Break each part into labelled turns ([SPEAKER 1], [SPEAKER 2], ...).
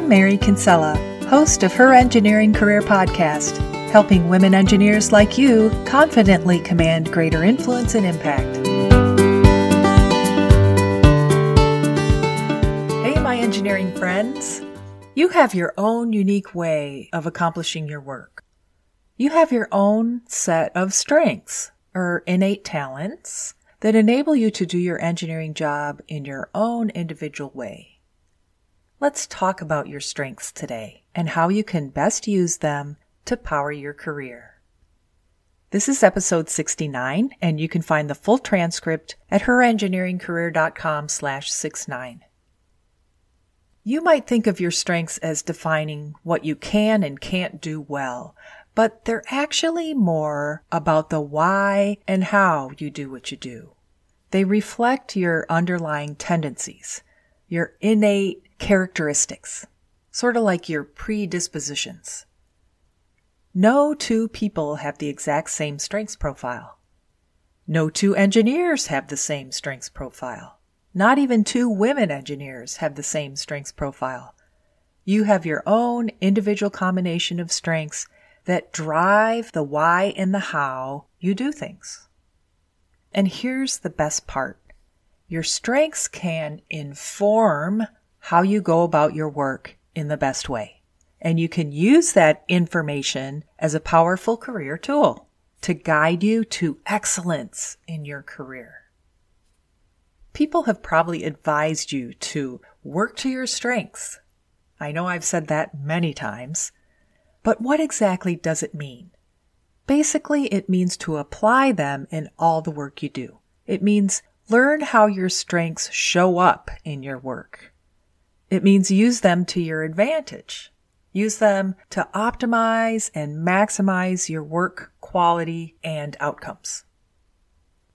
[SPEAKER 1] I'm Mary Kinsella, host of Her Engineering Career Podcast, helping women engineers like you confidently command greater influence and impact. Hey, my engineering friends. You have your own unique way of accomplishing your work. You have your own set of strengths or innate talents that enable you to do your engineering job in your own individual way. Let's talk about your strengths today and how you can best use them to power your career. This is episode 69, and you can find the full transcript at herengineeringcareer.com slash 69. You might think of your strengths as defining what you can and can't do well, but they're actually more about the why and how you do what you do. They reflect your underlying tendencies, your innate characteristics, sort of like your predispositions. No two people have the exact same strengths profile. No two engineers have the same strengths profile. Not even two women engineers have the same strengths profile. You have your own individual combination of strengths that drive the why and the how you do things. And here's the best part. Your strengths can inform how you go about your work in the best way. And you can use that information as a powerful career tool to guide you to excellence in your career. People have probably advised you to work to your strengths. I know I've said that many times, but what exactly does it mean? Basically, it means to apply them in all the work you do. It means learn how your strengths show up in your work. It means use them to your advantage. Use them to optimize and maximize your work quality and outcomes.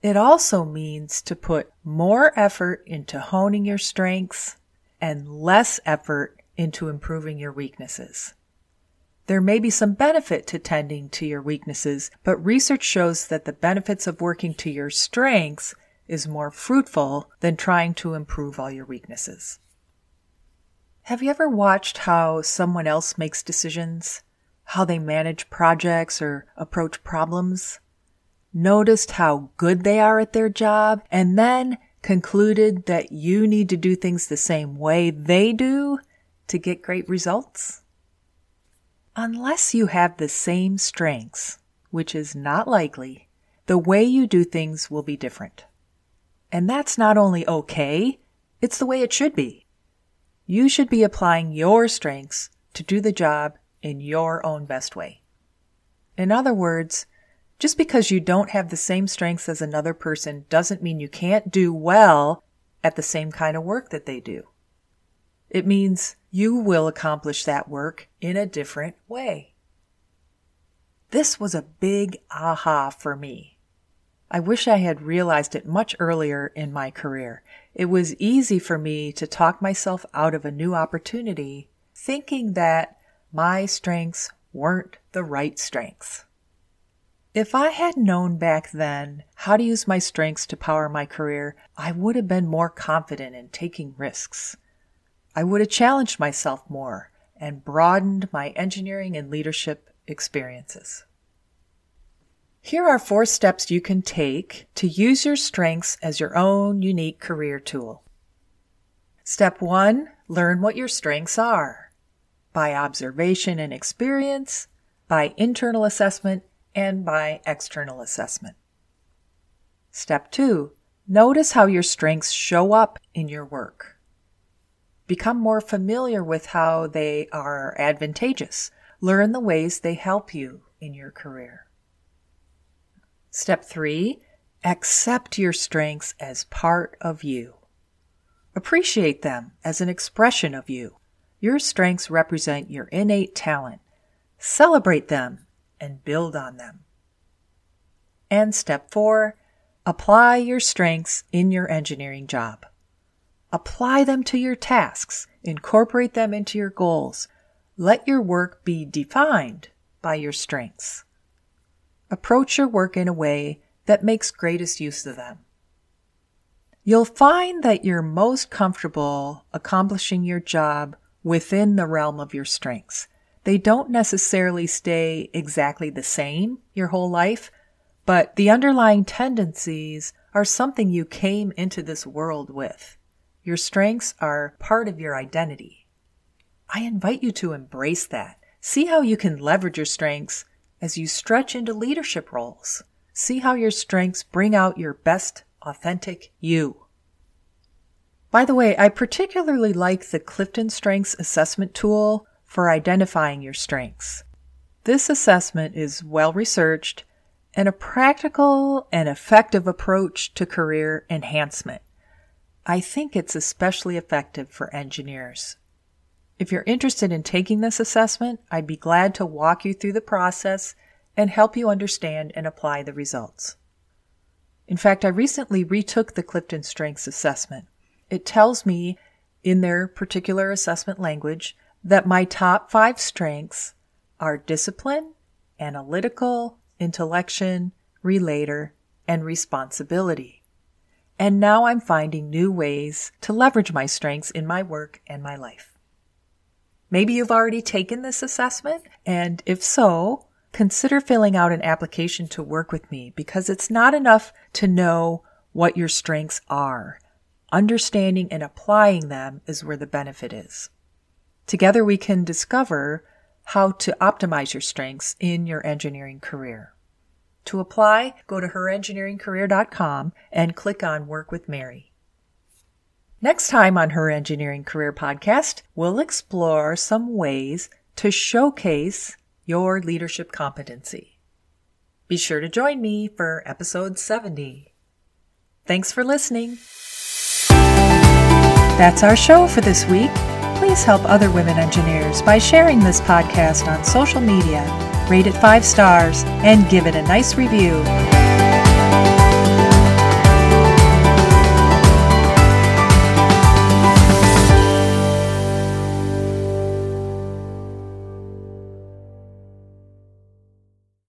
[SPEAKER 1] It also means to put more effort into honing your strengths and less effort into improving your weaknesses. There may be some benefit to tending to your weaknesses, but research shows that the benefits of working to your strengths is more fruitful than trying to improve all your weaknesses. Have you ever watched how someone else makes decisions? How they manage projects or approach problems? Noticed how good they are at their job and then concluded that you need to do things the same way they do to get great results? Unless you have the same strengths, which is not likely, the way you do things will be different. And that's not only okay, it's the way it should be. You should be applying your strengths to do the job in your own best way. In other words, just because you don't have the same strengths as another person doesn't mean you can't do well at the same kind of work that they do. It means you will accomplish that work in a different way. This was a big aha for me. I wish I had realized it much earlier in my career. It was easy for me to talk myself out of a new opportunity, thinking that my strengths weren't the right strengths. If I had known back then how to use my strengths to power my career, I would have been more confident in taking risks. I would have challenged myself more and broadened my engineering and leadership experiences. Here are four steps you can take to use your strengths as your own unique career tool. Step one, learn what your strengths are by observation and experience, by internal assessment, and by external assessment. Step two, notice how your strengths show up in your work. Become more familiar with how they are advantageous. Learn the ways they help you in your career. Step three, accept your strengths as part of you. Appreciate them as an expression of you. Your strengths represent your innate talent. Celebrate them and build on them. And step four, apply your strengths in your engineering job. Apply them to your tasks. Incorporate them into your goals. Let your work be defined by your strengths. Approach your work in a way that makes greatest use of them. You'll find that you're most comfortable accomplishing your job within the realm of your strengths. They don't necessarily stay exactly the same your whole life, but the underlying tendencies are something you came into this world with. Your strengths are part of your identity. I invite you to embrace that. See how you can leverage your strengths as you stretch into leadership roles. See how your strengths bring out your best, authentic you. By the way, I particularly like the Clifton Strengths Assessment tool for identifying your strengths. This assessment is well researched and a practical and effective approach to career enhancement. I think it's especially effective for engineers. If you're interested in taking this assessment, I'd be glad to walk you through the process and help you understand and apply the results. In fact, I recently retook the Clifton Strengths Assessment. It tells me, in their particular assessment language, that my top five strengths are discipline, analytical, intellection, relator, and responsibility. And now I'm finding new ways to leverage my strengths in my work and my life. Maybe you've already taken this assessment, and if so, consider filling out an application to work with me because it's not enough to know what your strengths are. Understanding and applying them is where the benefit is. Together we can discover how to optimize your strengths in your engineering career. To apply, go to herengineeringcareer.com and click on Work with Mary. Next time on Her Engineering Career Podcast, we'll explore some ways to showcase your leadership competency. Be sure to join me for episode 70. Thanks for listening. That's our show for this week. Please help other women engineers by sharing this podcast on social media, rate it five stars, and give it a nice review.